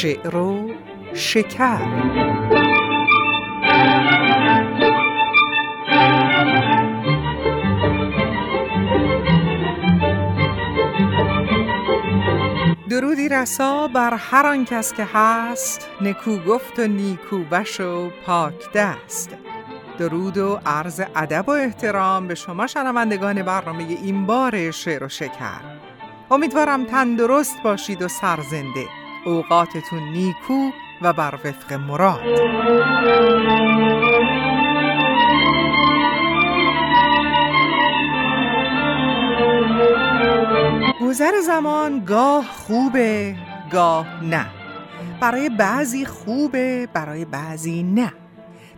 شعر و شکر. درودی رسا بر هر آن کس که هست نکو گفت و نیکو بش و پاک دست. درود و عرض ادب و احترام به شما شنوندگان برنامه این بار شعر و شکر. امیدوارم تندرست باشید و سرزنده. اوقاتتون نیکو و بر وفق مراد. گذر زمان گاه خوبه گاه نه. برای بعضی خوبه برای بعضی نه.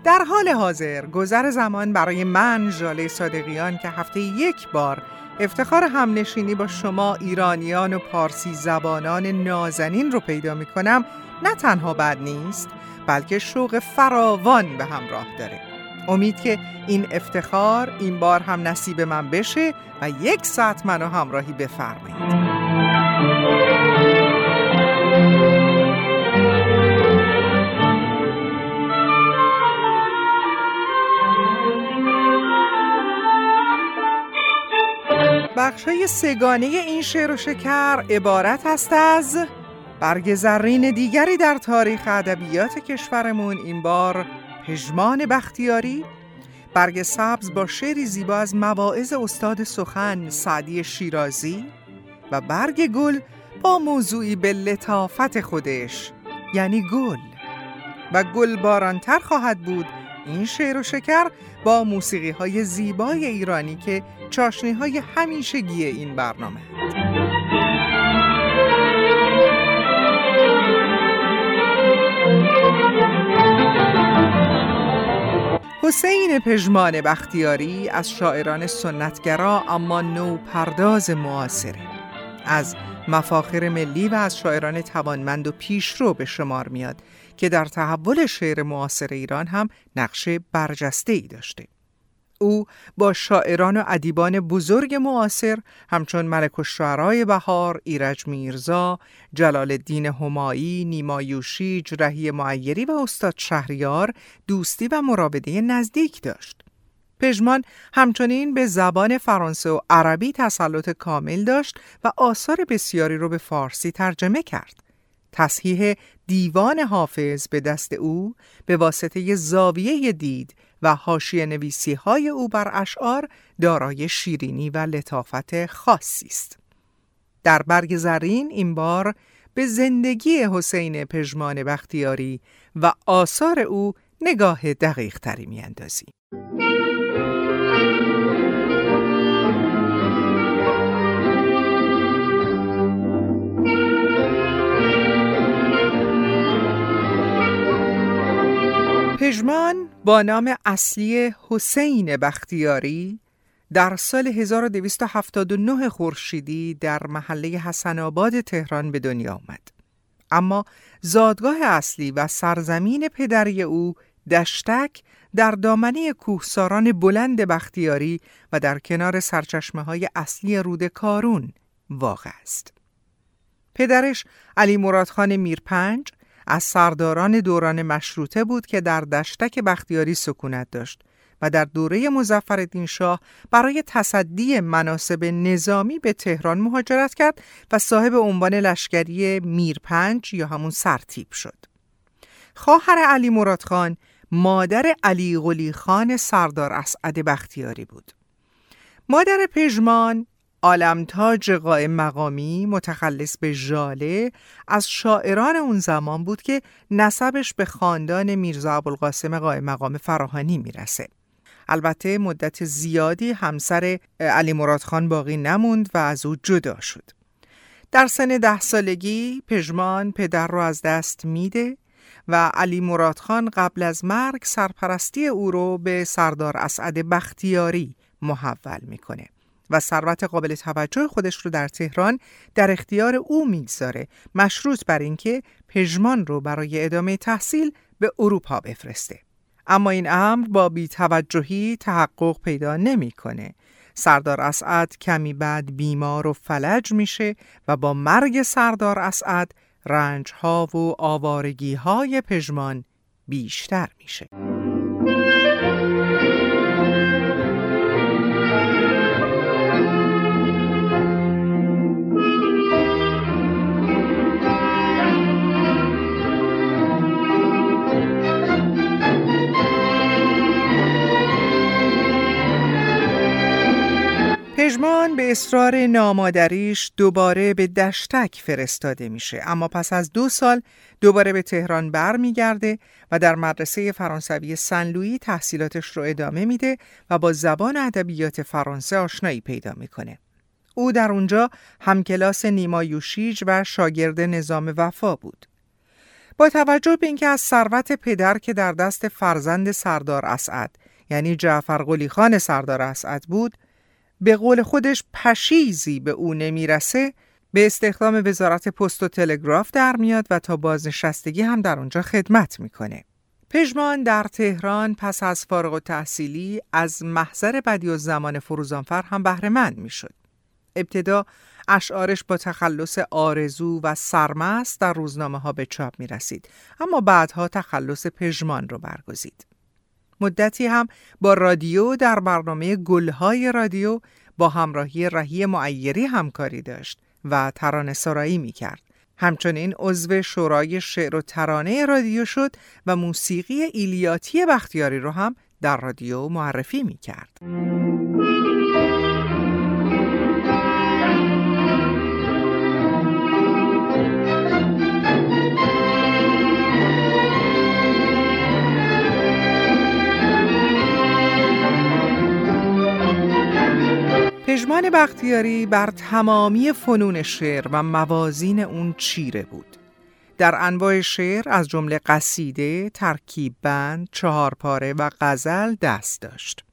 در حال حاضر گذر زمان برای من ژاله صادقیان که هفته یک بار افتخار همنشینی با شما ایرانیان و پارسی زبانان نازنین رو پیدا می کنم نه تنها بد نیست بلکه شوق فراوان به همراه داره. امید که این افتخار این بار هم نصیب من بشه و یک ساعت منو همراهی بفرمایید. بخشای سگانه این شعر و شکر عبارت است از برگ زرین دیگری در تاریخ ادبیات کشورمون این بار پژمان بختیاری. برگ سبز با شعری زیبا از مواعظ استاد سخن سعدی شیرازی و برگ گل با موضوعی به لطافت خودش یعنی گل. و گل بارانتر خواهد بود این شعر و شکر با موسیقی های زیبای ایرانی که چاشنی های همیشگی این برنامه. حسین پژمان بختیاری از شاعران سنتگرا اما نو پرداز معاصره. از مفاخر ملی و از شاعران توانمند و پیشرو به شمار میاد. که در تحول شعر معاصر ایران هم نقش برجسته ای داشته. او با شاعران و ادیبان بزرگ معاصر همچون ملک الشعرای بهار، ایرج میرزا، جلال الدین همایی، نیما یوشی، جرهی معیری و استاد شهریار دوستی و مراوده نزدیک داشت. پژمان همچنین به زبان فرانسه و عربی تسلط کامل داشت و آثار بسیاری رو به فارسی ترجمه کرد. تصحیح دیوان حافظ به دست او به واسطه زاویه دید و حاشیه نویسی های او بر اشعار دارای شیرینی و لطافت خاصی است. در برگ زرین این بار به زندگی حسین پژمان بختیاری و آثار او نگاه دقیق تری می پژمان با نام اصلی حسین بختیاری در سال 1279 خورشیدی در محله حسن آباد تهران به دنیا آمد. اما زادگاه اصلی و سرزمین پدری او دشتک در دامنه کوهساران بلند بختیاری و در کنار سرچشمه های اصلی رود کارون واقع است. پدرش علی مرادخان میرپنج از سرداران دوران مشروطه بود که در دشتک بختیاری سکونت داشت و در دوره مزفردین شاه برای تصدی مناسب نظامی به تهران مهاجرت کرد و صاحب عنوان لشکری میرپنج یا همون سرتیب شد. خواهر علی مراد خان مادر علی غلی خان سردار اسعد بختیاری بود. مادر پژمان آلمتاج قائم مقامی متخلص به ژاله از شاعران اون زمان بود که نسبش به خاندان میرزا ابوالقاسم قائم مقام فراهانی می‌رسه. البته مدت زیادی همسر علی مراد خان باقی نموند و از او جدا شد. در سن ده سالگی پژمان پدر رو از دست میده و علی مراد خان قبل از مرگ سرپرستی او رو به سردار اسعد بختیاری محول می‌کنه. و ثروت قابل توجه خودش رو در تهران در اختیار او می‌گذاره مشروط بر اینکه پژمان رو برای ادامه تحصیل به اروپا بفرسته اما این امر با بیتوجهی تحقق پیدا نمی‌کنه. سردار اسعد کمی بعد بیمار و فلج میشه و با مرگ سردار اسعد رنجها و آوارگی های پژمان بیشتر میشه. پژمان به اصرار نامادریش دوباره به دشتک فرستاده میشه اما پس از دو سال دوباره به تهران برمیگرده و در مدرسه فرانسوی سن تحصیلاتش رو ادامه میده و با زبان ادبیات فرانسه آشنایی پیدا می‌کنه. او در اونجا همکلاس نیما یوشیج و شاگرد نظام وفا بود. با توجه به اینکه از ثروت پدر که در دست فرزند سردار اسعد یعنی جعفر قلی خان سردار اسعد بود به قول خودش پشیزی به او نمی‌رسه به استخدام وزارت پست و تلگراف در میاد و تا بازنشستگی هم در اونجا خدمت می‌کنه. پژمان در تهران پس از فارغ و تحصیلی از محضر بدی و زمان فروزانفر هم بهره مند می‌شد. ابتدا اشعارش با تخلص آرزو و سرمست در روزنامه ها به چاپ می رسید اما بعدها تخلص پژمان رو برگزید. مدتی هم با رادیو در برنامه گلهای رادیو با همراهی رهی معیری همکاری داشت و ترانه سرایی می کرد. همچنین عضو شورای شعر و ترانه رادیو شد و موسیقی ایلیاتی بختیاری رو هم در رادیو معرفی می کرد. پژمان بختیاری بر تمامی فنون شعر و موازین اون چیره بود. در انواع شعر از جمله قصیده، ترکیب بند، چهارپاره و غزل دست داشت.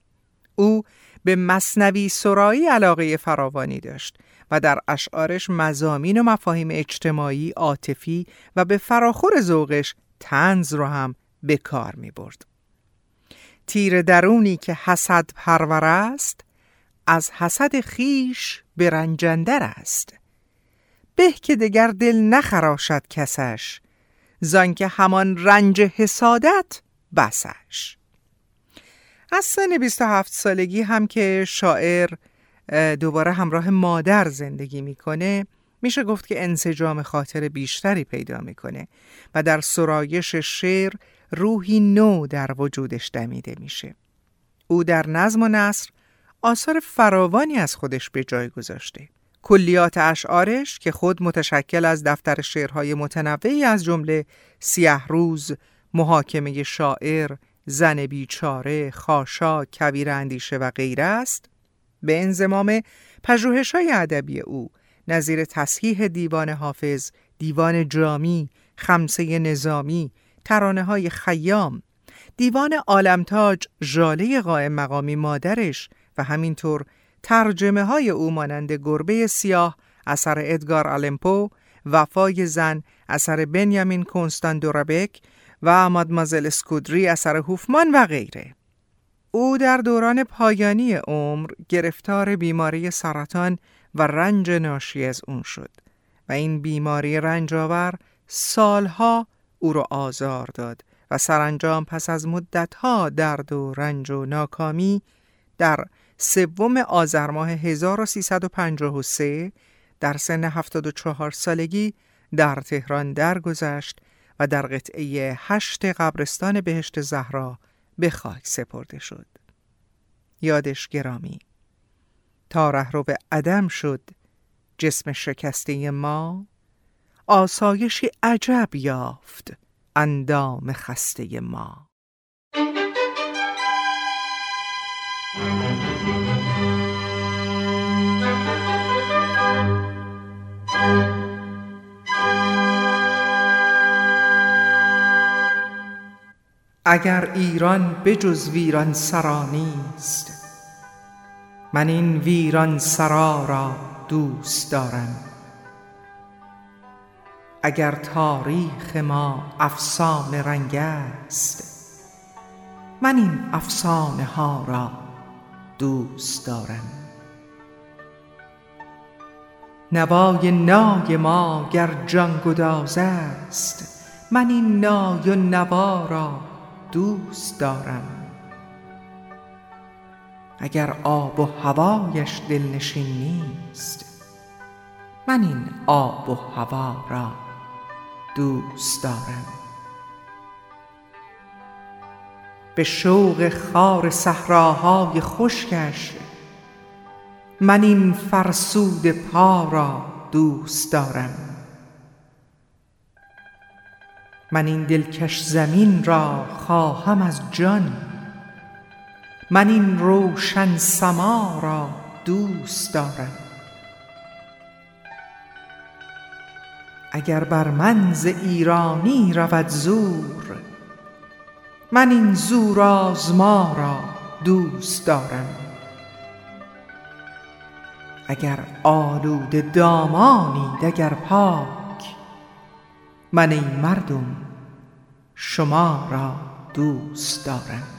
او به مصنوی سرایی علاقه فراوانی داشت و در اشعارش مزامین و مفاهیم اجتماعی، عاطفی و به فراخور ذوقش تنز رو هم به کار می برد. تیر درونی که حسد پرور است از حسد خیش به رنجندر است. به که دگر دل نخراشد کسش زان که همان رنج حسادت بسش. از سن 27 سالگی هم که شاعر دوباره همراه مادر زندگی می‌کنه میشه گفت که انسجام خاطر بیشتری پیدا می‌کنه و در سرایش شعر روحی نو در وجودش دمیده میشه. او در نظم و نصر آثار فراوانی از خودش به جای گذاشته. کلیات اشعارش که خود متشکل از دفتر شعرهای متنوعی از جمله سیه روز، محاکمه شاعر، زن بیچاره، خاشا، کویر اندیشه و غیره است، به انزمام پژوهش های ادبی او نظیر تصحیح دیوان حافظ، دیوان جامی، خمسه نظامی، ترانه های خیام، دیوان عالمتاج، ژاله قائم مقامی مادرش و همینطور ترجمه های او مانند گربه سیاه اثر ادگار آلمپو وفای زن اثر بنیامین کنستان دورابک و مادمازل اسکودری اثر هوفمان و غیره. او در دوران پایانی عمر گرفتار بیماری سرطان و رنج ناشی از اون شد و این بیماری رنجاور سالها او را آزار داد و سرانجام پس از مدتها درد و رنج و ناکامی در سوم آذر ماه 1353 در سن 74 سالگی در تهران درگذشت و در قطعه هشت قبرستان بهشت زهرا به خاک سپرده شد. یادش گرامی تا رهرو عدم شد جسم شکسته ما آسایشی عجب یافت اندام خسته ما اگر ایران بجز ویران سرا نیست من این ویران سرا را دوست دارم. اگر تاریخ ما افسانه رنگ است من این افسانه ها را دوست دارم. نوای نای ما گر جان گداز است من این نای و نوا را دوست دارم. اگر آب و هوایش دلنشین نیست من این آب و هوا را دوست دارم. به شوق خار صحراهای خشکش من این فرسود پا را دوست دارم. من این دلکش زمین را خواهم از جان. من این روشن سما را دوست دارم. اگر بر من ز ایرانی رود زور من این زورآزما را دوست دارم. اگر آلوده دامانید اگر پاک من ای مردم شما را دوست دارم.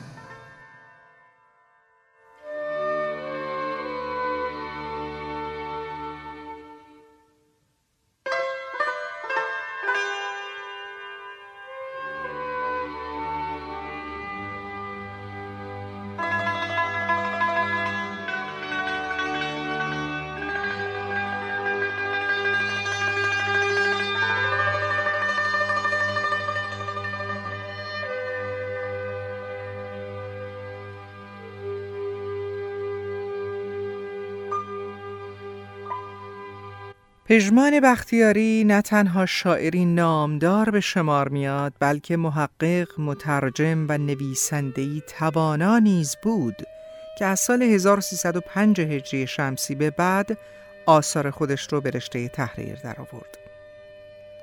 پژمان بختیاری نه تنها شاعری نامدار به شمار میاد بلکه محقق، مترجم و نویسندهی توانا نیز بود که از سال 1305 هجری شمسی به بعد آثار خودش رو به رشته تحریر درآورد.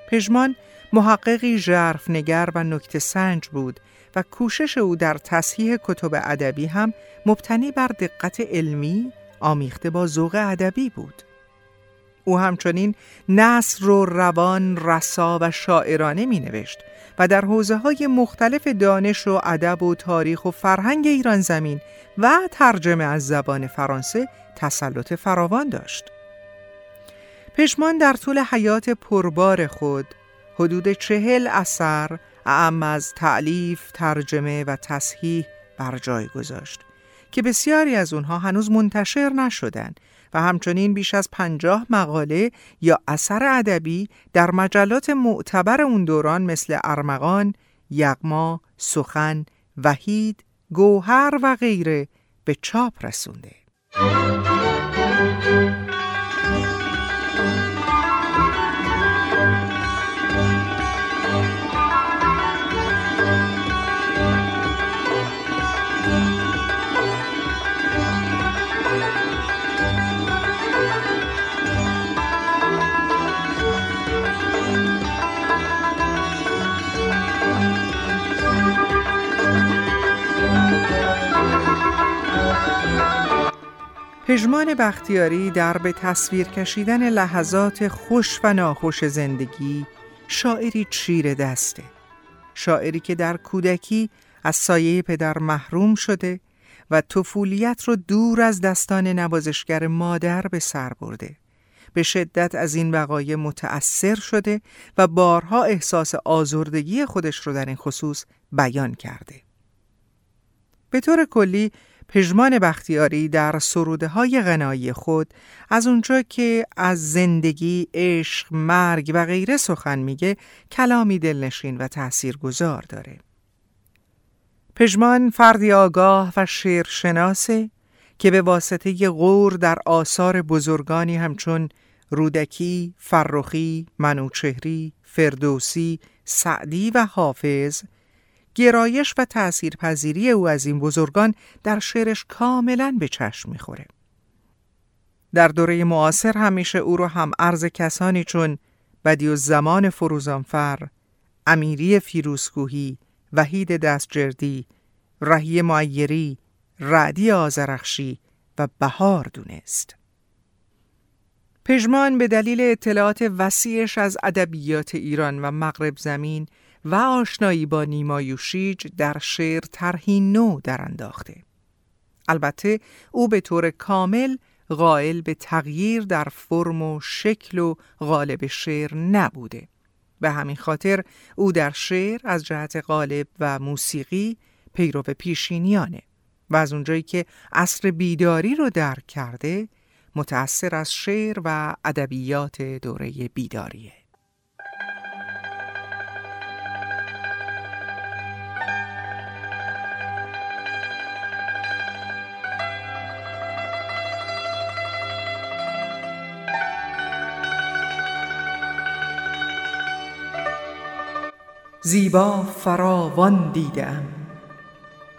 پژمان محققی نگر و نکته سنج بود و کوشش او در تصحیح کتب ادبی هم مبتنی بر دقت علمی آمیخته با ذوق ادبی بود. او همچنین نصر و روان، رسا و شاعرانه می نوشت و در حوزه های مختلف دانش و ادب و تاریخ و فرهنگ ایران زمین و ترجمه از زبان فرانسه تسلط فراوان داشت. پشمان در طول حیات پربار خود حدود چهل اثر اعم از تعلیف، ترجمه و تصحیح بر جای گذاشت که بسیاری از اونها هنوز منتشر نشدند و همچنین بیش از پنجاه مقاله یا اثر ادبی در مجلات معتبر اون دوران مثل ارمغان، یغما، سخن، وحید، گوهر و غیره به چاپ رسونده. پژمان بختیاری در به تصویر کشیدن لحظات خوش و ناخوش زندگی شاعری چیر دسته. شاعری که در کودکی از سایه پدر محروم شده و طفولیت رو دور از دستان نوازشگر مادر به سر برده. به شدت از این وقایع متأثر شده و بارها احساس آزردگی خودش رو در این خصوص بیان کرده. به طور کلی پژمان بختیاری در سروده های غنایی خود از اونجا که از زندگی، عشق، مرگ و غیره سخن میگه کلامی دلنشین و تأثیرگذار داره. پژمان فردی آگاه و شناسه که به واسطه غور در آثار بزرگانی همچون رودکی، فرخی، منوچهری، فردوسی، سعدی و حافظ گرایش و تأثیرپذیری او از این بزرگان در شعرش کاملا به چشم می‌خوره. در دوره معاصر همیشه او رو هم عرض کسانی چون بدی و زمان فروزانفر، امیری فیروزکوهی، وحید دستجردی، رهی معیری، رعدی آزرخشی و بهار دونست. پژمان به دلیل اطلاعات وسیعش از ادبیات ایران و مغرب زمین و آشنایی با نیمایوشیج در شعر طرحی نو در انداخته. البته او به طور کامل قائل به تغییر در فرم و شکل و قالب شعر نبوده به همین خاطر او در شعر از جهت قالب و موسیقی پیرو پیشینیانه و از اونجایی که عصر بیداری رو درک کرده متأثر از شعر و ادبیات دوره بیداریه زیبا فراوان دیدم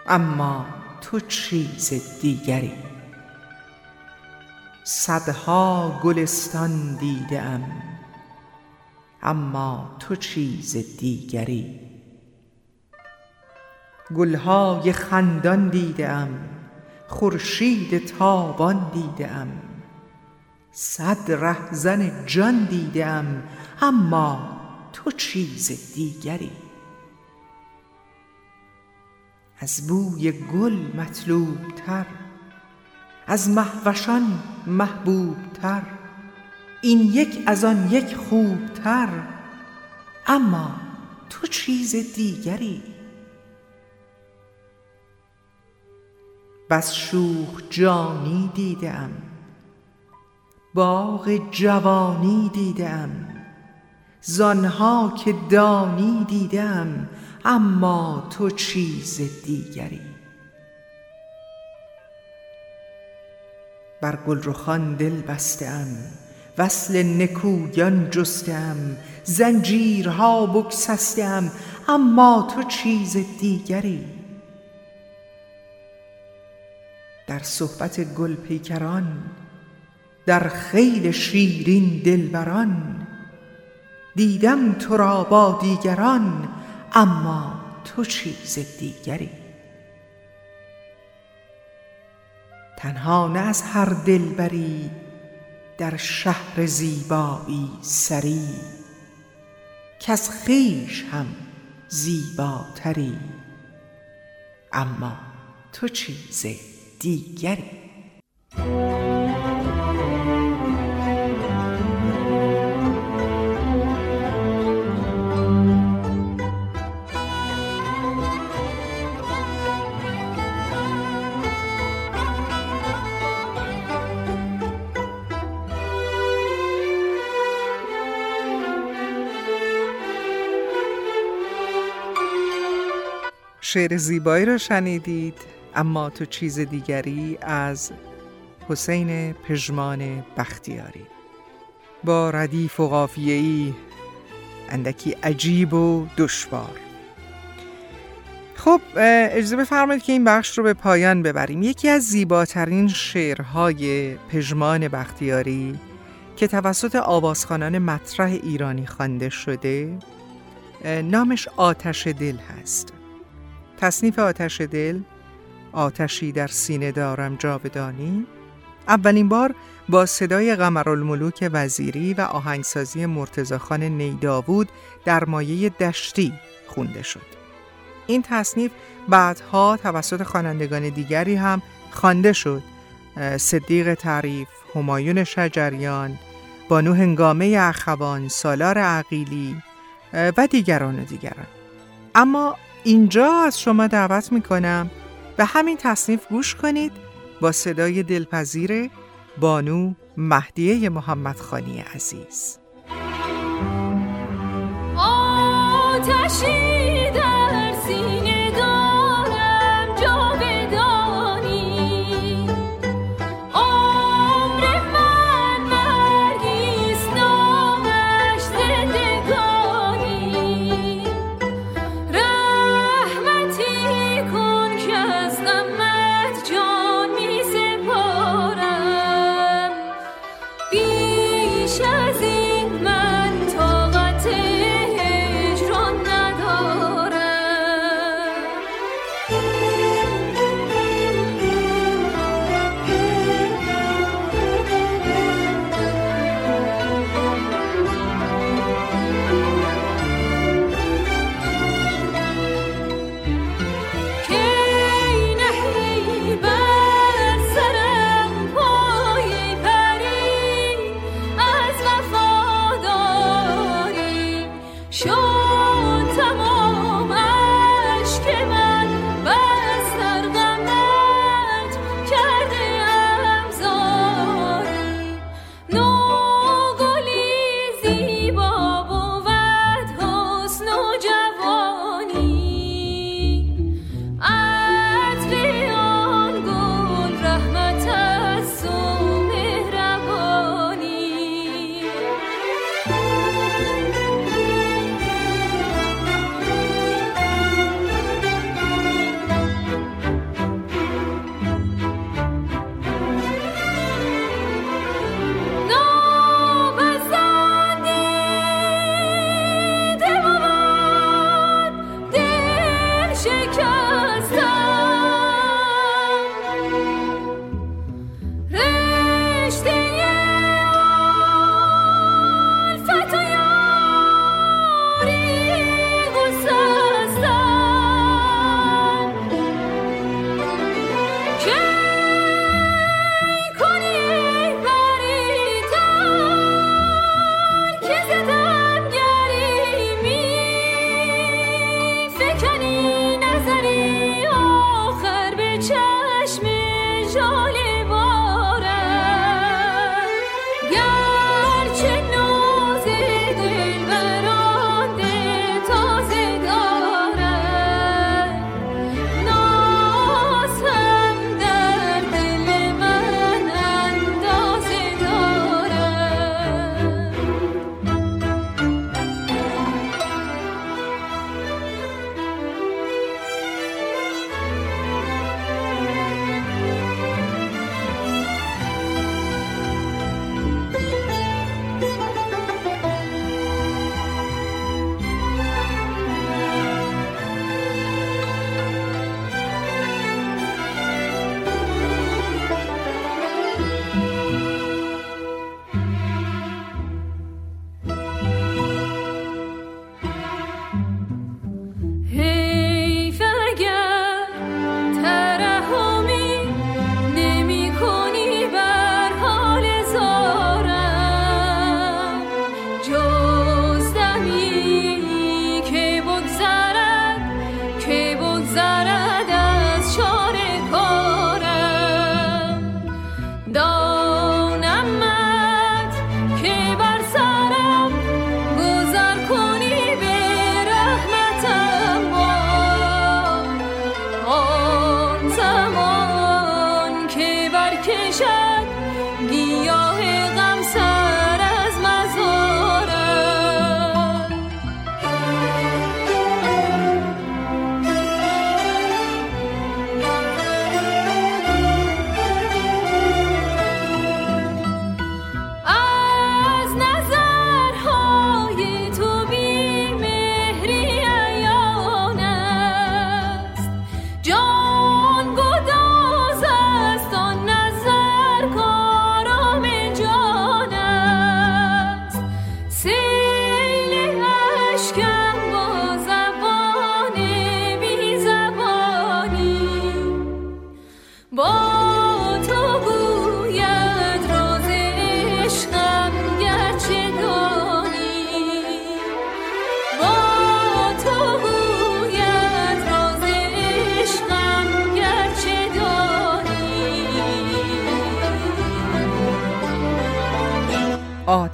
اما تو چیز دیگری. صدها گلستان دیدم اما تو چیز دیگری. گلهای خندان دیدم خورشید تابان دیدم صد رهزن جان دیدم اما تو چیز دیگری. از بوی گل مطلوب تر از محوشان محبوب تر این یک از آن یک خوب تر اما تو چیز دیگری. بس شوخ جانی دیدم باغ جوانی دیدم زانها که دانی دیدم اما تو چیز دیگری. بر گلرخان دل بستم وصل نکویان جستم زنجیرها بگسستم اما تو چیز دیگری. در صحبت گل پیکران در خیل شیرین دلبران دیدم تو را با دیگران اما تو چیز دیگری. تنها نه از هر دلبری در شهر زیبایی سری کز خویش هم زیباتری. اما تو چیز دیگری. شعر زیبایی را شنیدید اما تو چیز دیگری از حسین پژمان بختیاری. با ردیف و قافیه‌ای اندکی عجیب و دشوار. خب اجازه بفرمایید که این بخش رو به پایان ببریم. یکی از زیباترین شعرهای پژمان بختیاری که توسط آوازخانان مطرح ایرانی خوانده شده نامش آتش دل هست. تصنیف آتش دل آتشی در سینه دارم جاودانی اولین بار با صدای قمرالملوک وزیری و آهنگسازی مرتزاخان نیداوود در مایه دشتی خونده شد. این تصنیف بعدها توسط خوانندگان دیگری هم خوانده شد. صدیق تعریف، همایون شجریان، بانو هنگامه اخوان، سالار عقیلی و دیگران و دیگران. اما اینجا از شما دعوت می‌کنم به همین تصنیف گوش کنید با صدای دلپذیر بانو مهدیه محمد خانی عزیز.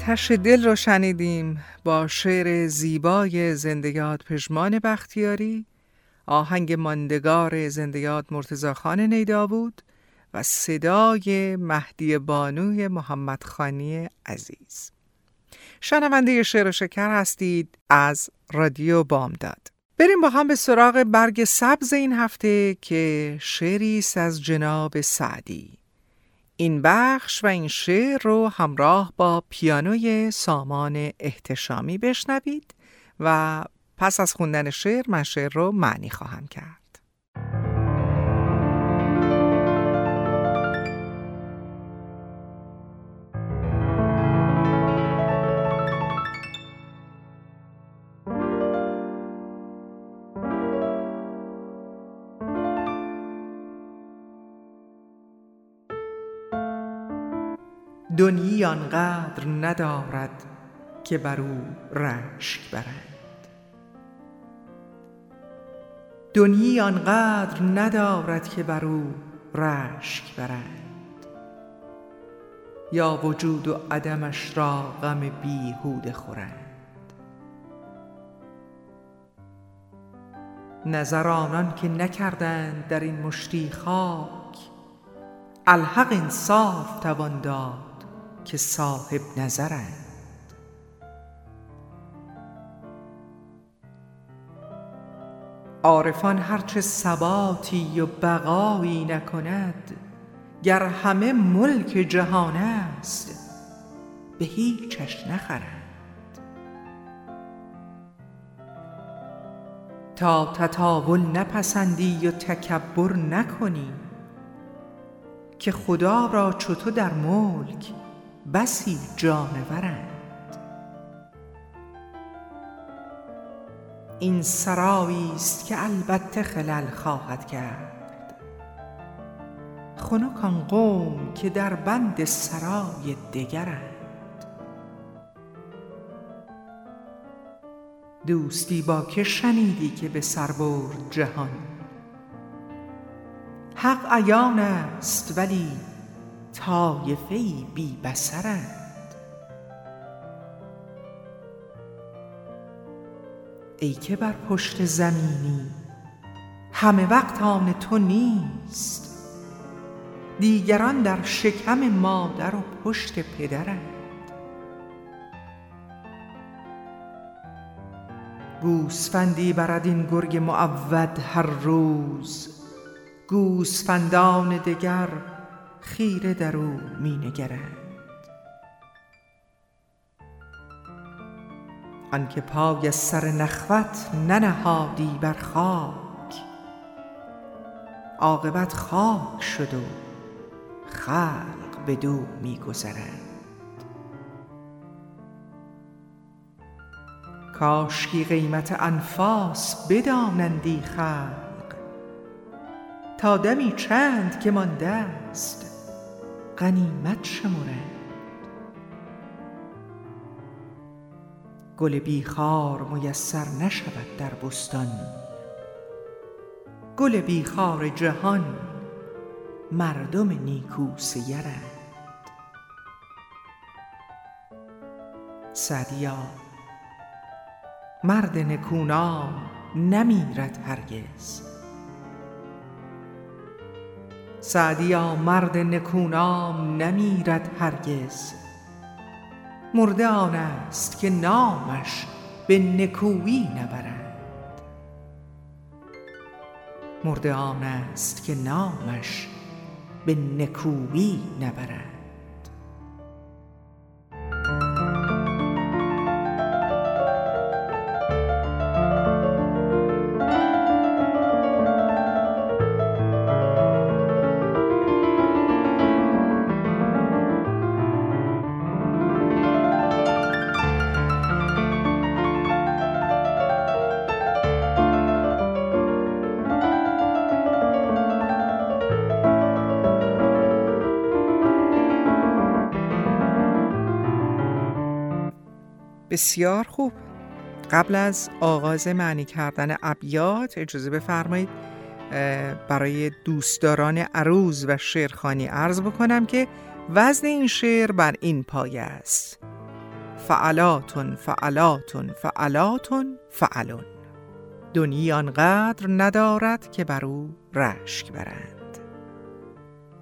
آتش دل رو شنیدیم با شعر زیبای زندگیات پژمان بختیاری آهنگ ماندگار زندگیات مرتزاخان نیداوود و صدای مهدی بانوی محمد خانی عزیز. شنونده شعر و شکر هستید از رادیو بامداد. بریم با هم به سراغ برگ سبز این هفته که شعری است از جناب سعدی. این بخش و این شعر رو همراه با پیانوی سامان احتشامی بشنوید و پس از خوندن شعر من شعر رو معنی خواهم کرد. دنیی آنقدر ندارد که بر او رشک برند دنیی آنقدر ندارد که بر او رشک برند یا وجود و عدمش را غم بیهوده خورند نظر آنان که نکردند در این مشتی خاک الحق انصاف توان داد. که صاحب نظرند. عارفان هرچه ثباتی و بقایی نکند گر همه ملک جهان است به هیچش نخرند. تا تطاول نپسندی و تکبر نکنی که خدا را چو در ملک بسی جانورند. این سرایی است که البته خلل خواهد کرد. خنک آن قوم که در بند سرای دگرند. دوستی با که شنیدی که به سر برد جهان؟ حق عیان است ولی طایفه ای بی بصرند. ای که بر پشت زمینی همه وقت آن تو نیست دیگران در شکم مادر و پشت پدرند. گوسفندی برد این گرگ معود هر روز گوسفندان دگر خیره در او می نگرند. آنکه پای سر نخوت ننهادی بر خاک. عاقبت خاک شد و خلق بدو می گذرند. کاشکی قیمت انفاس بدانندی خلق تا دمی چند که مانده است. غنیمت شمرند گل بی خار میسر نشود در بستان. گل بی خار جهان مردم نیکو سیرند سعدیا مرد نکونام نمیرد هرگز. سعدیا مرد نکونام نمیرد هرگز. مرده آن است که نامش به نکویی نبرند. مرده آن است که نامش به نکویی نبرند. بسیار خوب. قبل از آغاز معنی کردن ابیات اجازه بفرمایید برای دوستداران عروز و شعرخانی عرض بکنم که وزن این شعر بر این پایه است. فعلاتون فعلاتون فعلاتون فعلون. دنیا آنقدر ندارد که بر او رشک برند.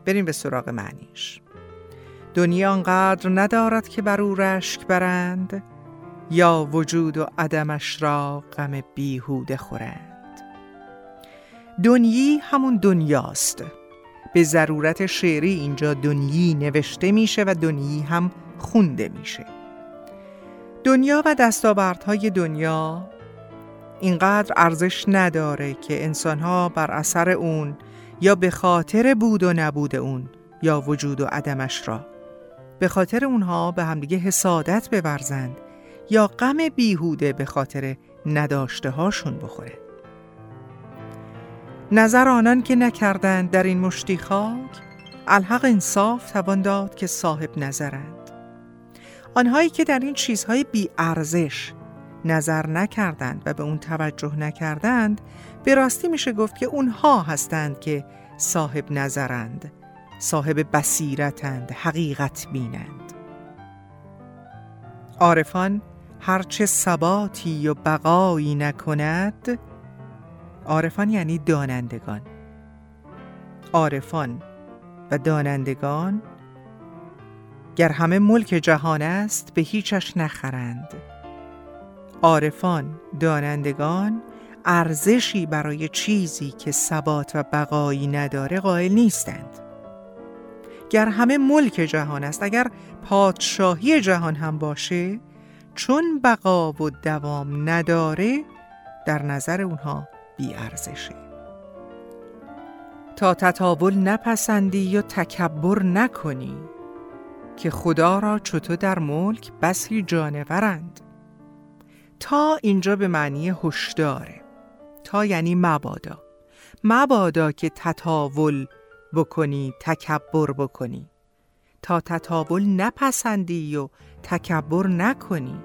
بریم به سراغ معنیش. دنیا آنقدر ندارد که بر او رشک برند یا وجود و عدمش را غم بیهوده خورند. دنیی همون دنیاست. به ضرورت شعری اینجا دنیی نوشته میشه و دنیی هم خونده میشه. دنیا و دستاوردهای دنیا اینقدر ارزش نداره که انسانها بر اثر اون یا به خاطر بود و نبود اون یا وجود و عدمش را. به خاطر اونها به همدیگه حسادت بورزند یا غم بیهوده به خاطر نداشته هاشون بخوره. نظر آنان که نکردند در این مشتی خاک الحق انصاف توان داد که صاحب نظرند. آنهایی که در این چیزهای بی ارزش نظر نکردند و به اون توجه نکردند به راستی میشه گفت که اونها هستند که صاحب نظرند صاحب بصیرتند حقیقت بینند. عارفان هرچه ثباتی و بقایی نکند عارفان یعنی دانندگان. عارفان و دانندگان گر همه ملک جهان است به هیچش نخرند. عارفان دانندگان ارزشی برای چیزی که ثبات و بقایی نداره قائل نیستند. گر همه ملک جهان است اگر پادشاهی جهان هم باشه چون بقا و دوام نداره در نظر اونها بیارزشه. تا تطاول نپسندی و تکبر نکنی که خدا را چطور در ملک بسی جانورند. تا اینجا به معنی هشداره. تا یعنی مبادا. مبادا که تطاول بکنی تکبر بکنی. تا تطاول نپسندی و تکبر نکنی.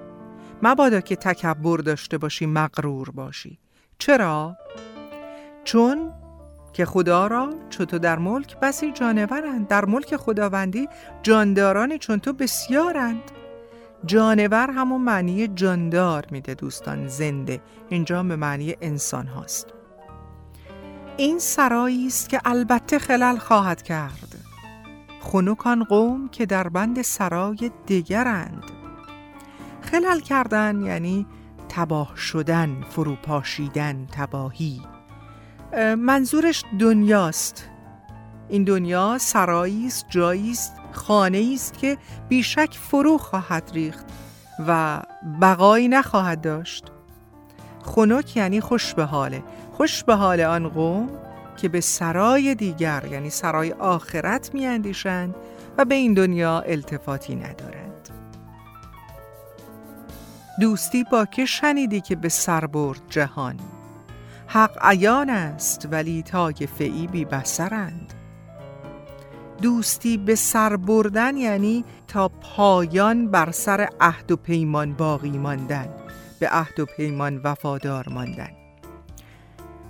مبادا که تکبر داشته باشی مغرور باشی. چرا؟ چون که خدا را چطور در ملک بسی جانورند. در ملک خداوندی جاندارانی چون تو بسیارند. جانور همون معنی جاندار میده دوستان زنده. اینجا به معنی انسان هاست. این سرایی است که البته خلل خواهد کرد. خنکان قوم که در بند سرای دیگرند. خلل کردن یعنی تباه شدن فروپاشیدن تباهی. منظورش دنیاست. این دنیا سرایی است جایی است خانه است که بیشک فرو خواهد ریخت و بقایی نخواهد داشت. خنک یعنی خوش به حاله خوش به حال آن قوم که به سرای دیگر یعنی سرای آخرت میاندیشند و به این دنیا التفاتی ندارند. دوستی با که شنیدی که به سر برد جهان؟ حق عیان است ولی طایفه ای بی بسرند دوستی به سر بردن یعنی تا پایان بر سر عهد و پیمان باقی ماندن به عهد و پیمان وفادار ماندن.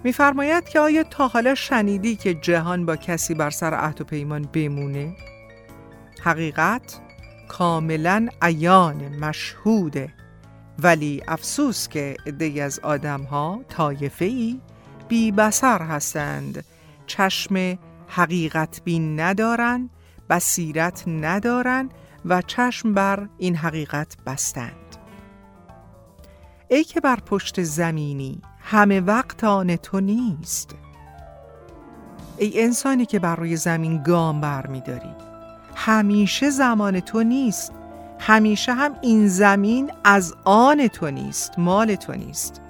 میفرماید که آیا تا حالا شنیدی که جهان با کسی بر سر عهد و پیمان بمونه؟ حقیقت کاملا عیان مشهوده. ولی افسوس که عده از آدم ها طایفه ای بی بسر هستند. چشم حقیقت بین ندارند بصیرت ندارند و چشم بر این حقیقت بستند. ای که بر پشت زمینی همه وقت آن تو نیست. ای انسانی که بر روی زمین گام بر. همیشه زمان تو نیست. همیشه هم این زمین از آن تو نیست مال تو نیست.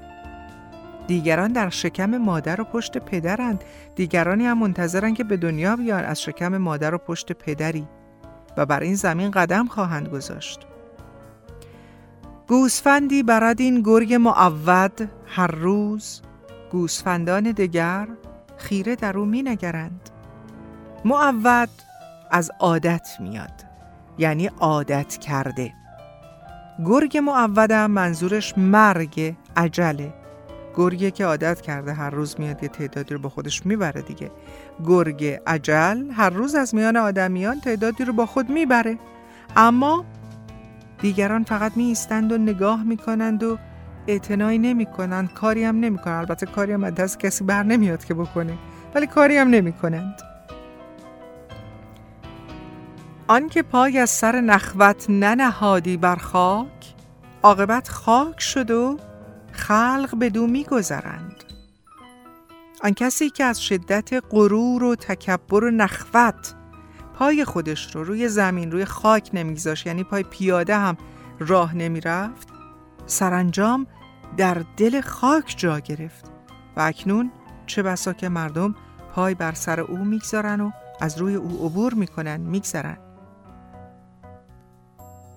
دیگران در شکم مادر و پشت پدرند. دیگرانی هم منتظرند که به دنیا بیان از شکم مادر و پشت پدری. و بر این زمین قدم خواهند گذاشت. گوسفندی برد این گرگ معود هر روز گوسفندان دگر خیره در او می نگرند معود از عادت میاد یعنی عادت کرده. گرگ معودم منظورش مرگ عجله گرگی که عادت کرده هر روز میاد یه تعدادی رو با خودش می‌بره دیگه. گرگ عجل هر روز از میان آدمیان تعدادی رو با خود می‌بره. اما دیگران فقط می و نگاه می‌کنند و اعتنایی نمی‌کنند. کاری هم نمی‌کنند. البته کاری هم از کسی بر نمیاد که بکنه. ولی کاری هم نمی‌کنند. آنکه پای از سر نخوت ننهادی بر خاک عاقبت خاک شد و خلق به دو میگذرند. آن کسی که از شدت غرور و تکبر و نخوت پای خودش رو روی زمین روی خاک نمیگذاشت. یعنی پای پیاده هم راه نمی‌رفت. سرانجام در دل خاک جا گرفت. و اکنون چه بسا که مردم پای بر سر او می‌گذارن و از روی او عبور می‌کنن میگذرن.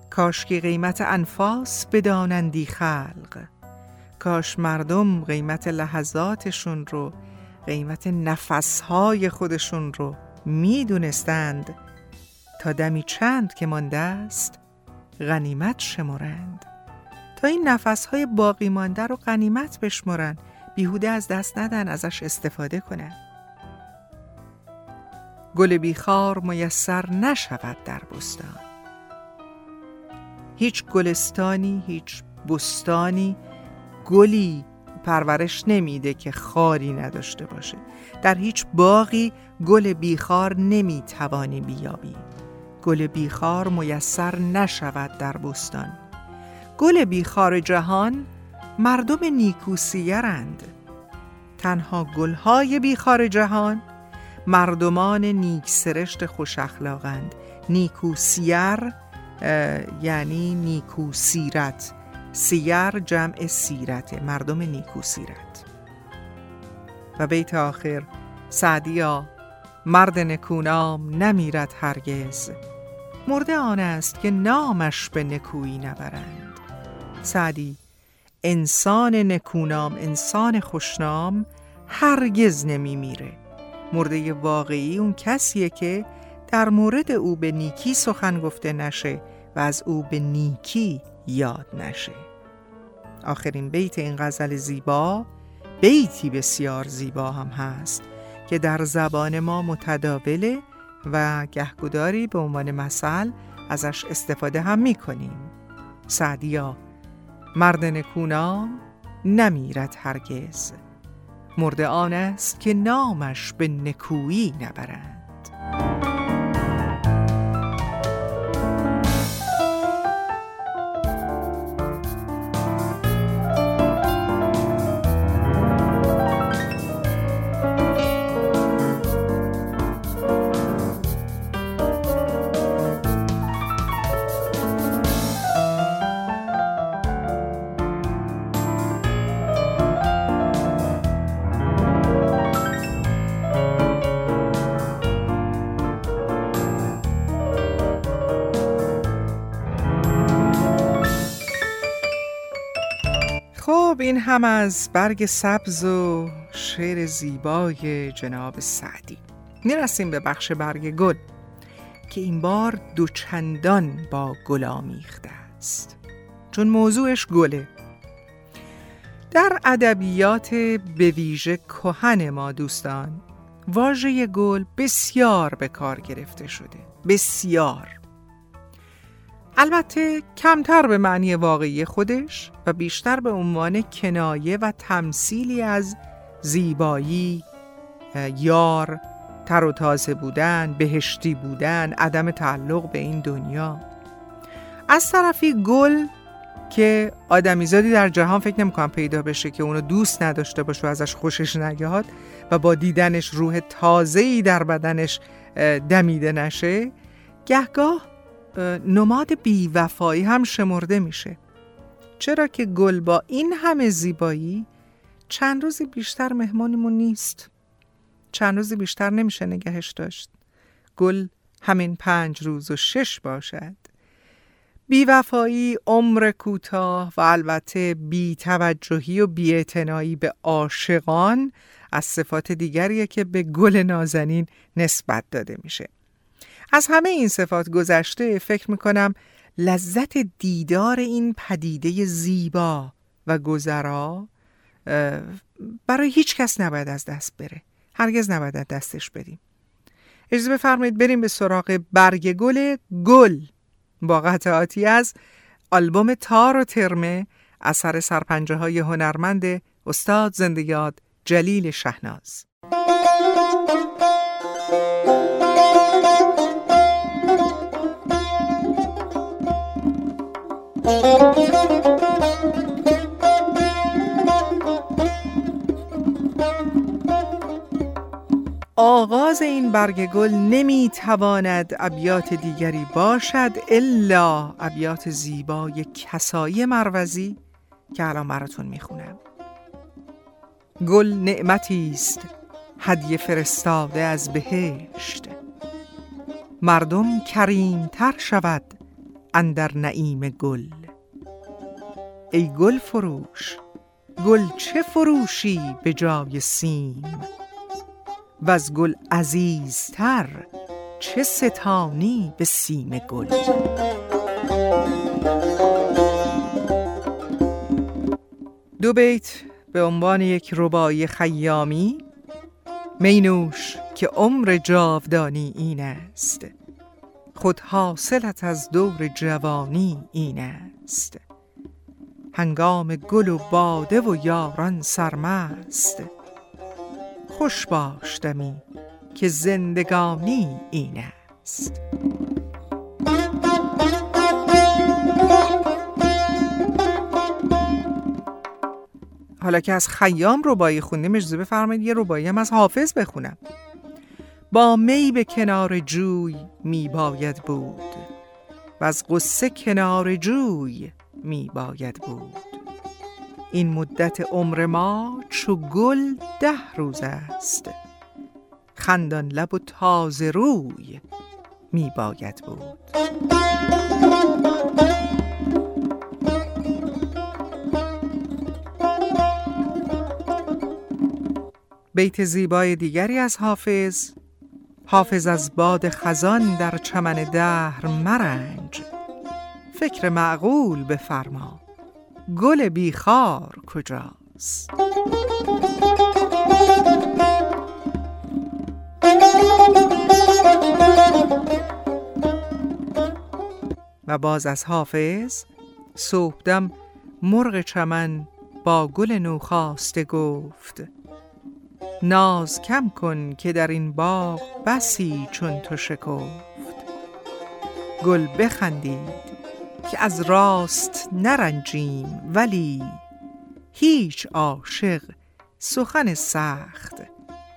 کاش که قیمت انفاس بدانندی خلق. کاش مردم قیمت لحظاتشون رو قیمت نفسهای خودشون رو می‌دونستند. تا دمی چند که مانده است غنیمت شمرند. تا این نفسهای باقی مانده رو غنیمت بشمرن بیهوده از دست ندن ازش استفاده کنن. گل بیخار میسر نشود در بستان. هیچ گلستانی هیچ بستانی گلی پرورش نمیده که خاری نداشته باشه. در هیچ باقی گل بیخار نمی‌توانی بیابی. گل بیخار میسر نشود در بستان. گل بیخار جهان مردم نیکوسیرند تنها گلهای بیخار جهان مردمان نیک سرشت خوش اخلاقند. نیکوسیر یعنی نیکو سیرت. سیر جمع سیرت مردم نیکو سیرت. و بیت آخر سعدیا مرد نکونام نمیرد هرگز. مرده آن است که نامش به نکویی نبرند. سعدی انسان نکونام انسان خوشنام هرگز نمی میره مرده واقعی اون کسیه که در مورد او به نیکی سخن گفته نشه و از او به نیکی یاد نشه. آخرین بیت این غزل زیبا بیتی بسیار زیبا هم هست که در زبان ما متداوله و گهگداری به عنوان مثل ازش استفاده هم می کنیم سعدیا مرد نکونام نمیرد هرگز. مرد آن است که نامش به نکویی نبرند این هم از برگ سبز و شعر زیبای جناب سعدی. می‌رسیم به بخش برگ گل که این بار دوچندان با گل آمیخته است. چون موضوعش گله. در ادبیات به ویژه کهن ما دوستان واژه گل بسیار به کار گرفته شده. بسیار. البته کمتر به معنی واقعی خودش و بیشتر به عنوان کنایه و تمثیلی از زیبایی، یار، تر و تازه بودن، بهشتی بودن، عدم تعلق به این دنیا. از طرفی گل که آدمیزادی در جهان فکر نمی‌کنم پیدا بشه که اونو دوست نداشته باشه و ازش خوشش نگهاد و با دیدنش روح تازه‌ای در بدنش دمیده نشه گهگاه نماد بیوفایی هم شمرده میشه. چرا که گل با این همه زیبایی چند روزی بیشتر مهمانمون نیست. چند روزی بیشتر نمیشه نگهش داشت. گل همین پنج روز و شش باشد. بیوفایی عمر کوتاه و البته بیتوجهی و بیاعتنایی به عاشقان از صفات دیگریه که به گل نازنین نسبت داده میشه. از همه این صفات گذشته فکر می‌کنم لذت دیدار این پدیده زیبا و گذرا برای هیچ کس نباید از دست بره. هرگز نباید از دستش بریم. اجازه بفرمایید بریم به سراغ برگ گل. گل با قطعاتی از آلبوم تار و ترمه اثر سرپنجه های هنرمند استاد زندگیاد جلیل شهناز. آغاز این برگ گل نمی تواند ابیات دیگری باشد الا ابیات زیبای کسایی مروزی که الان براتون می‌خونم. گل نعمتی است هدیه فرستاده از بهشت. مردم کریم تر شود اندر نعیم گل. ای گل فروش گل چه فروشی به جای سیم؟ و از گل عزیزتر چه ستانی به سیم گل؟ دو بیت به عنوان یک ربای خیامی مینوش که عمر جاودانی این است. خود حاصلت از دور جوانی این است. هنگام گل و باده و یاران سرمست. خوش باشدمی که زندگانی این است. حالا که از خیام ربایی خوندیم اجازه بفرمایید یه ربایی هم از حافظ بخونم. با می به کنار جوی می باید بود. و از قصه کنار جوی می باید بود. این مدت عمر ما چو گل ده روز است. خندان لب و تازه روی می باید بود. بیت زیبای دیگری از حافظ حافظ از باد خزان در چمن دهر مرنج. فکر معقول بفرما گل بیخار کجاست؟ و باز از حافظ صبحدم مرغ چمن با گل نوخاسته گفت ناز کم کن که در این باغ بسی چون تو شکفت. گل بخندید که از راست نرنجیم ولی هیچ عاشق سخن سخت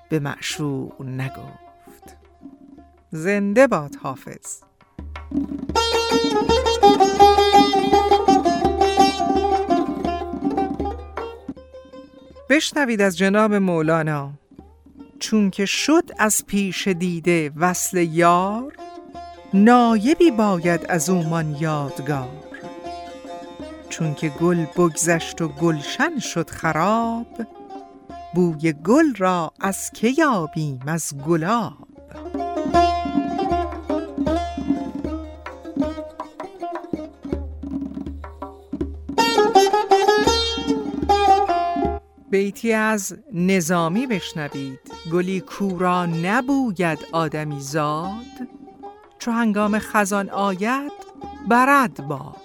به معشوق نگفت. زنده باد حافظ. بشنوید از جناب مولانا. چون که شد از پیش دیده وصل یار نایبی باید از اومان یادگار. چون که گل بگذشت و گلشن شد خراب بوی گل را از که یابیم از گلاب؟ بیتی از نظامی بشنوید. گلی کورا نبوید آدمی زاد. چو هنگام خزان آید برد باد.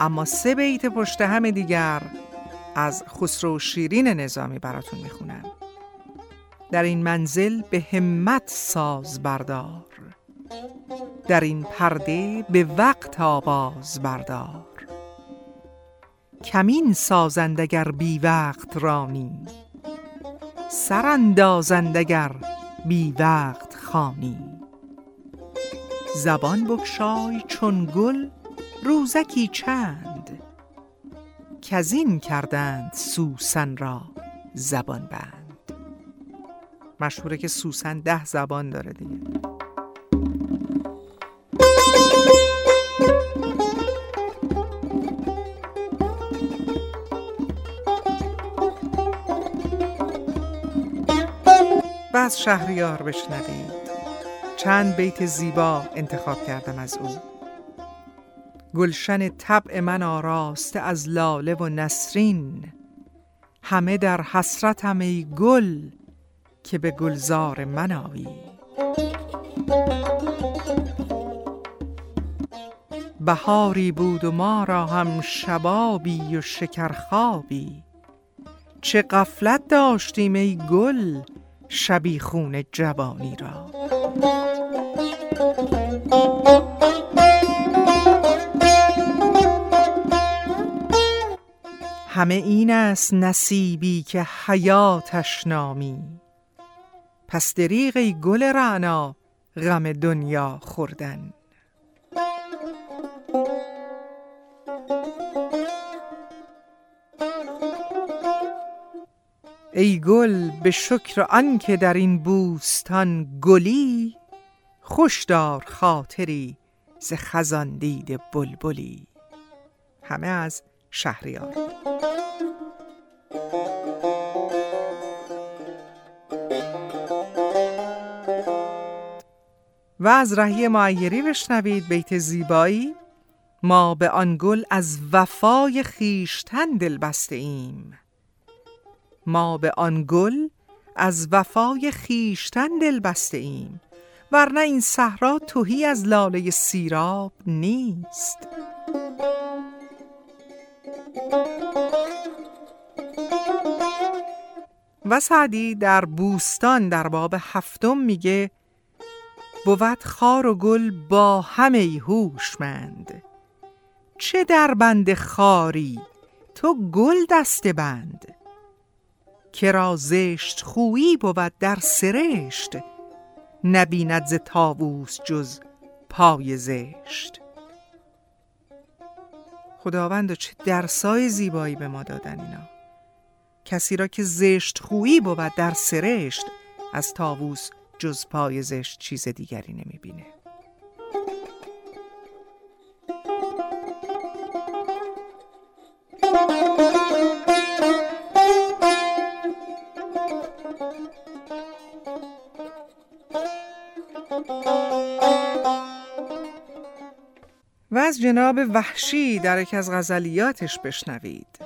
اما سه بیت پشت هم دیگر از خسرو شیرین نظامی براتون می‌خونم. در این منزل به همت ساز بردار. در این پرده به وقت آواز بردار. کمین سازندگر بی وقت رانی سر اندازند بی وقت خانی. زبان بکشای چون گل روزکی چند کزین کردند سوسن را زبان بند. مشهوره که سوسن ده زبان داره دیگه. از شهریار بشنوید. چند بیت زیبا انتخاب کردم از او. گلشن طبع من آراسته از لاله و نسرین. همه در حسرتم ای گل که به گلزار من آیی. بهاری بود و ما را هم شبابی و شکرخوابی. چه غفلت داشتیم ای گل شبیخون جوانی را. همه این است نصیبی که حیاتش نامی. پس دریغ گل رعنا غم دنیا خوردن. ای گل به شکر آنکه در این بوستان گلی خوشدار خاطری ز خزان دید بلبلی. همه از شهریار. و از رهی معیری بشنوید بیت زیبایی. ما به آن گل از وفای خیشتن دل بسته ایم. ما به آن گل از وفای خیشتن دل بسته ایم ورنه این صحرا توهی از لاله سیراب نیست. و سعدی در بوستان در باب هفتم میگه بود خار و گل با همه هوشمند. چه در بند خاری تو گل دسته بند. که را زشت خویی بود در سرشت نبیند ز تاووس جز پای زشت. خداوند چه درسای زیبایی به ما دادن اینا. کسی را که زشت خویی بود در سرشت از تاووس جز پای زشت چیز دیگری نمی‌بینه. و از جناب وحشی در یک از غزلیاتش بشنوید.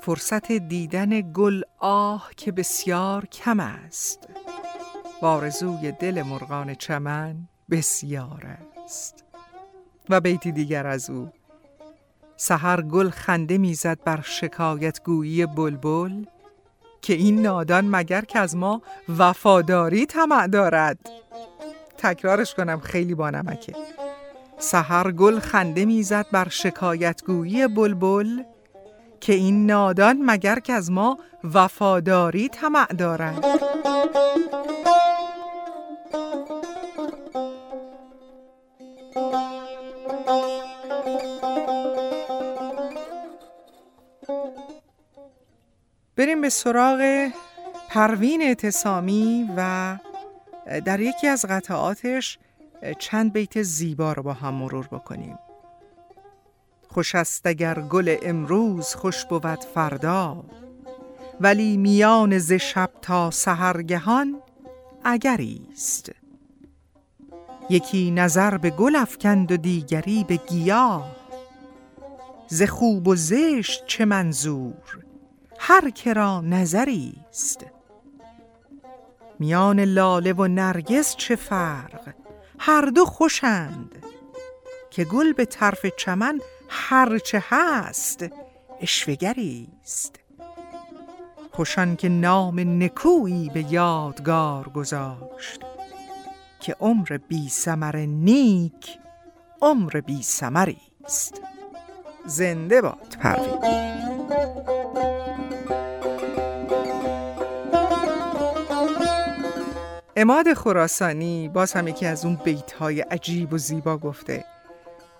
فرصت دیدن گل آه که بسیار کم است. بارزوی دل مرغان چمن بسیار است. و بیتی دیگر از او. سهر گل خنده می‌زد بر شکایت گویی بلبل که این نادان مگر که از ما وفاداری طمع دارد. تکرارش کنم خیلی با نمکه سهر گل خنده می‌زد بر شکایتگویی بلبل که این نادان مگر که از ما وفاداری طمع دارد. بریم به سراغ پروین اعتصامی و در یکی از قطعاتش چند بیت زیبا رو با هم مرور بکنیم. خوش است اگر گل امروز خوش بود فردا ولی میان ز شب تا سحرگهان اگریست. یکی نظر به گل افکند و دیگری به گیاه. ز خوب و زشت چه منظور؟ هر کرا نظری است میان لاله و نرگس چه فرق؟ هر دو خوشند. که گل به طرف چمن هرچه هست اشوگری است. خوشان که نام نکویی به یادگار گذاشت. که عمر بی سمر نیک عمر بی سمری است. زنده باد. پروین اماد خراسانی باز هم یکی از اون بیت های عجیب و زیبا گفته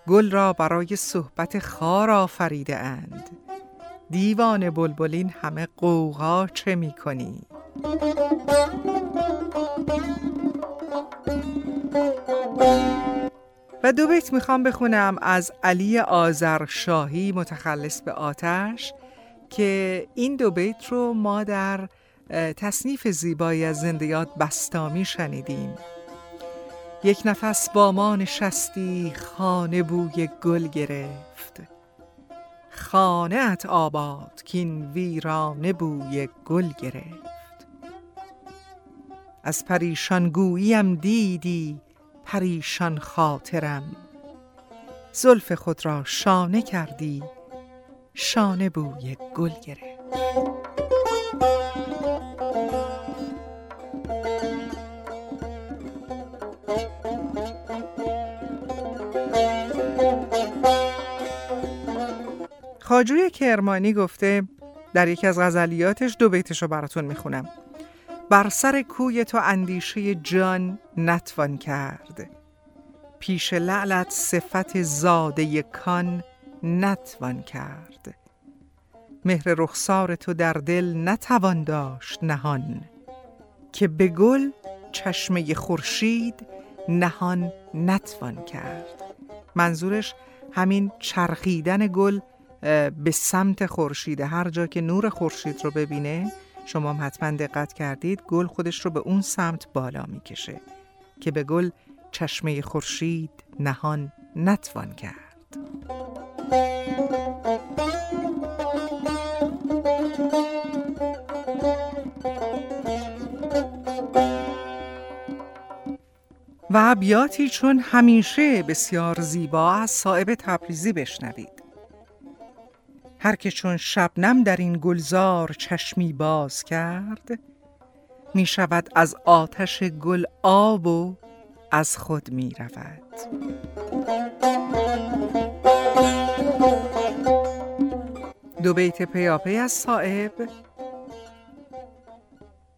گل را برای صحبت خار آفریده اند دیوان بلبلین همه قوقا چه می کنی؟ و دو بیت می‌خوام بخونم از علی آذرشاهی متخلص به آتش که این دو بیت رو ما در تصنیف زیبایی از زندیات بستامی شنیدیم. یک نفس با ما نشستی خانه بوی گل گرفت. خانه ات آباد کین ویرانه بوی گل گرفت. از پریشان گوییم دیدی پریشان خاطرم. زلف خود را شانه کردی شانه بوی گل گرفت. خاجوی کرمانی گفته در یکی از غزلیاتش دو بیتش رو براتون می‌خونم. بر سر کوی تو اندیشه جان نتوان کرد. پیش لعلت صفت زاده کان نتوان کرد. مهر رخسار تو در دل نتوان داشت نهان. که به گل چشمه خورشید نهان نتوان کرد. منظورش همین چرخیدن گل به سمت خورشید. هر جا که نور خورشید رو ببینه شما حتما دقت کردید گل خودش رو به اون سمت بالا می‌کشه که به گل چشمه خورشید نهان نتوان کرد. و ابیاتی چون همیشه بسیار زیبا از صاحب تبریزی بشنوید. هر که چون شبنم در این گلزار چشمی باز کرد می شود از آتش گل آب و از خود می رود. دو بیت پیاپی از صاحب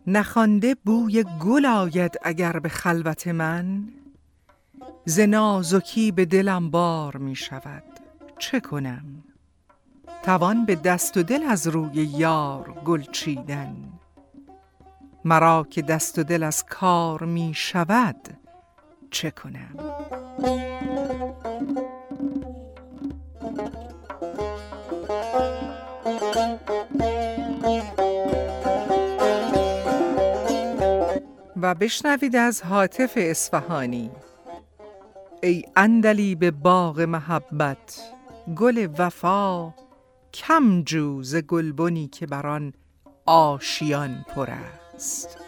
نخوانده بوی گل آید اگر به خلوت من ز نازکی به دلم بار می شود. چه کنم؟ توان به دست و دل از روی یار گل چیدن مرا که دست و دل از کار می شود چه کنم؟ و بشنوید از حاطف اصفهانی ای اندلی به باغ محبت گل وفا کم جو ز گلبنی که بر آن آشیان پر است.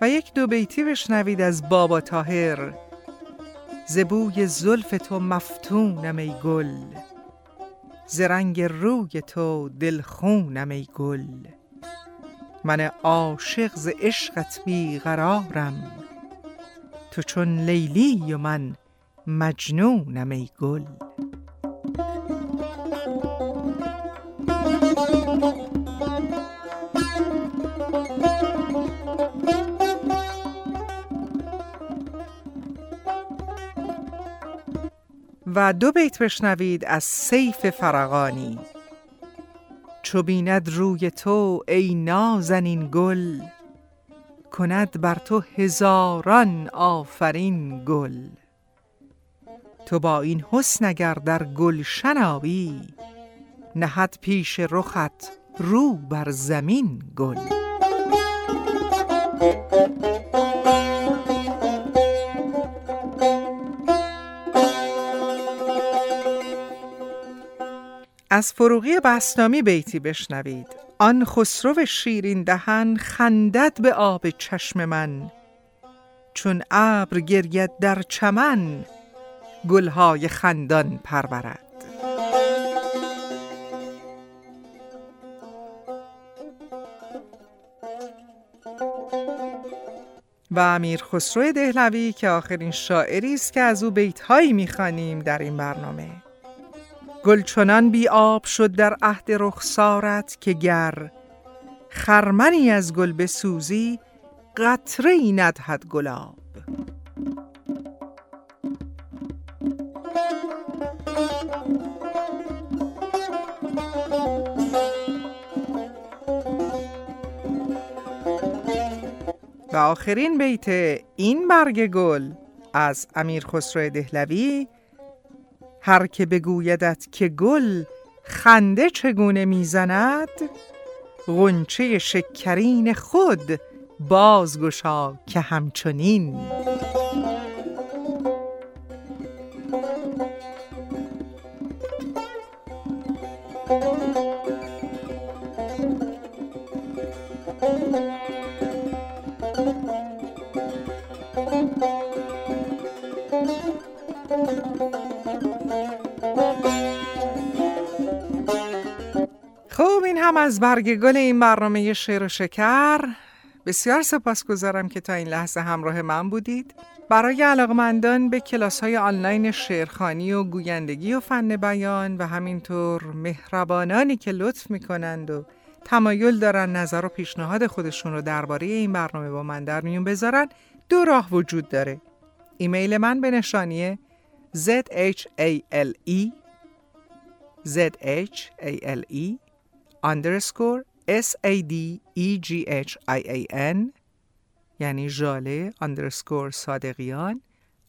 و یک دو بیتی بشنوید از بابا تاهر زبوی زلف تو مفتونم ای گل. ز روی تو دلخونم ای گل. من عاشق ز عشقت بیقرارم. تو چون لیلی و من مجنونم ای گل. و دو بیت بشنوید از سیف فرقانی چو بیند روی تو ای نازنین گل کند بر تو هزاران آفرین گل. تو با این حسن اگر در گل شناوی نهد پیش رخت رو بر زمین گل. از فروغی بسنامی بیتی بشنوید. آن خسرو شیرین دهن خندد به آب چشم من. چون ابر گرید در چمن گلهای خندان پرورد. و امیر خسرو دهلوی که آخرین شاعری است که از او بیتهایی می‌خوانیم در این برنامه. گل چنان بی آب شد در عهد رخسارت که گر خرمنی از گل بسوزی قطره ای ندهد گلاب. و آخرین بیت این برگ گل از امیر خسرو دهلوی هر که بگویدت که گل خنده چگونه می‌زند غنچه شکرین خود بازگشا که همچنین. خب این هم از برگ گل این برنامه شعر و شکر. بسیار سپاسگزارم که تا این لحظه همراه من بودید. برای علاقمندان به کلاس های آنلاین شعرخانی و گویندگی و فن بیان و همینطور مهربانانی که لطف می‌کنند و تمایل دارن نظر و پیشنهاد خودشون رو درباره این برنامه با من در میون بذارن دو راه وجود داره. ایمیل من به نشانی zhale zhale underscore s-a-d-e-g-h-i-a-n یعنی ژاله underscore صادقیان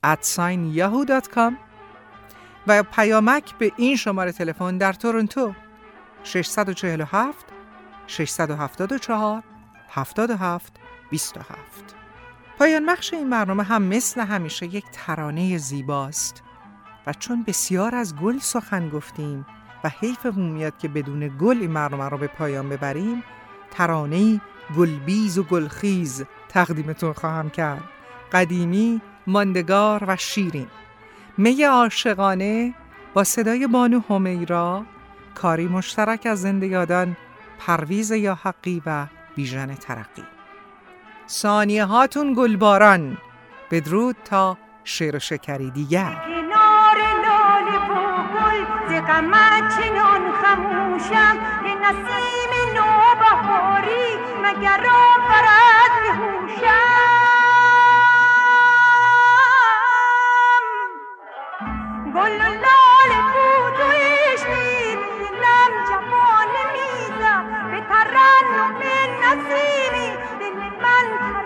sign yahoo.com و پیامک به این شماره تلفن در تورنتو 647 674 77 27 پایان بخش این برنامه هم مثل همیشه یک ترانه زیباست و چون بسیار از گل سخن گفتیم و حیفمون میاد که بدون گل این برنامه رو به پایان ببریم ترانه گلبیز و گلخیز تقدیمتون خواهم کرد. قدیمی، ماندگار و شیرین. می عاشقانه با صدای بانو همیرا کاری مشترک از زندگادان پرویز یا حقی و بیژن ترقی. ثانیه هاتون گلباران. بدرود تا شعر شکری دیگر. ز غمت چنان خموشم. به نسیم نوبهاری مگر آورد به هوشم گل و لاله بود و عشقی دلم جوانه میزم. به ترنم نسیمی دل من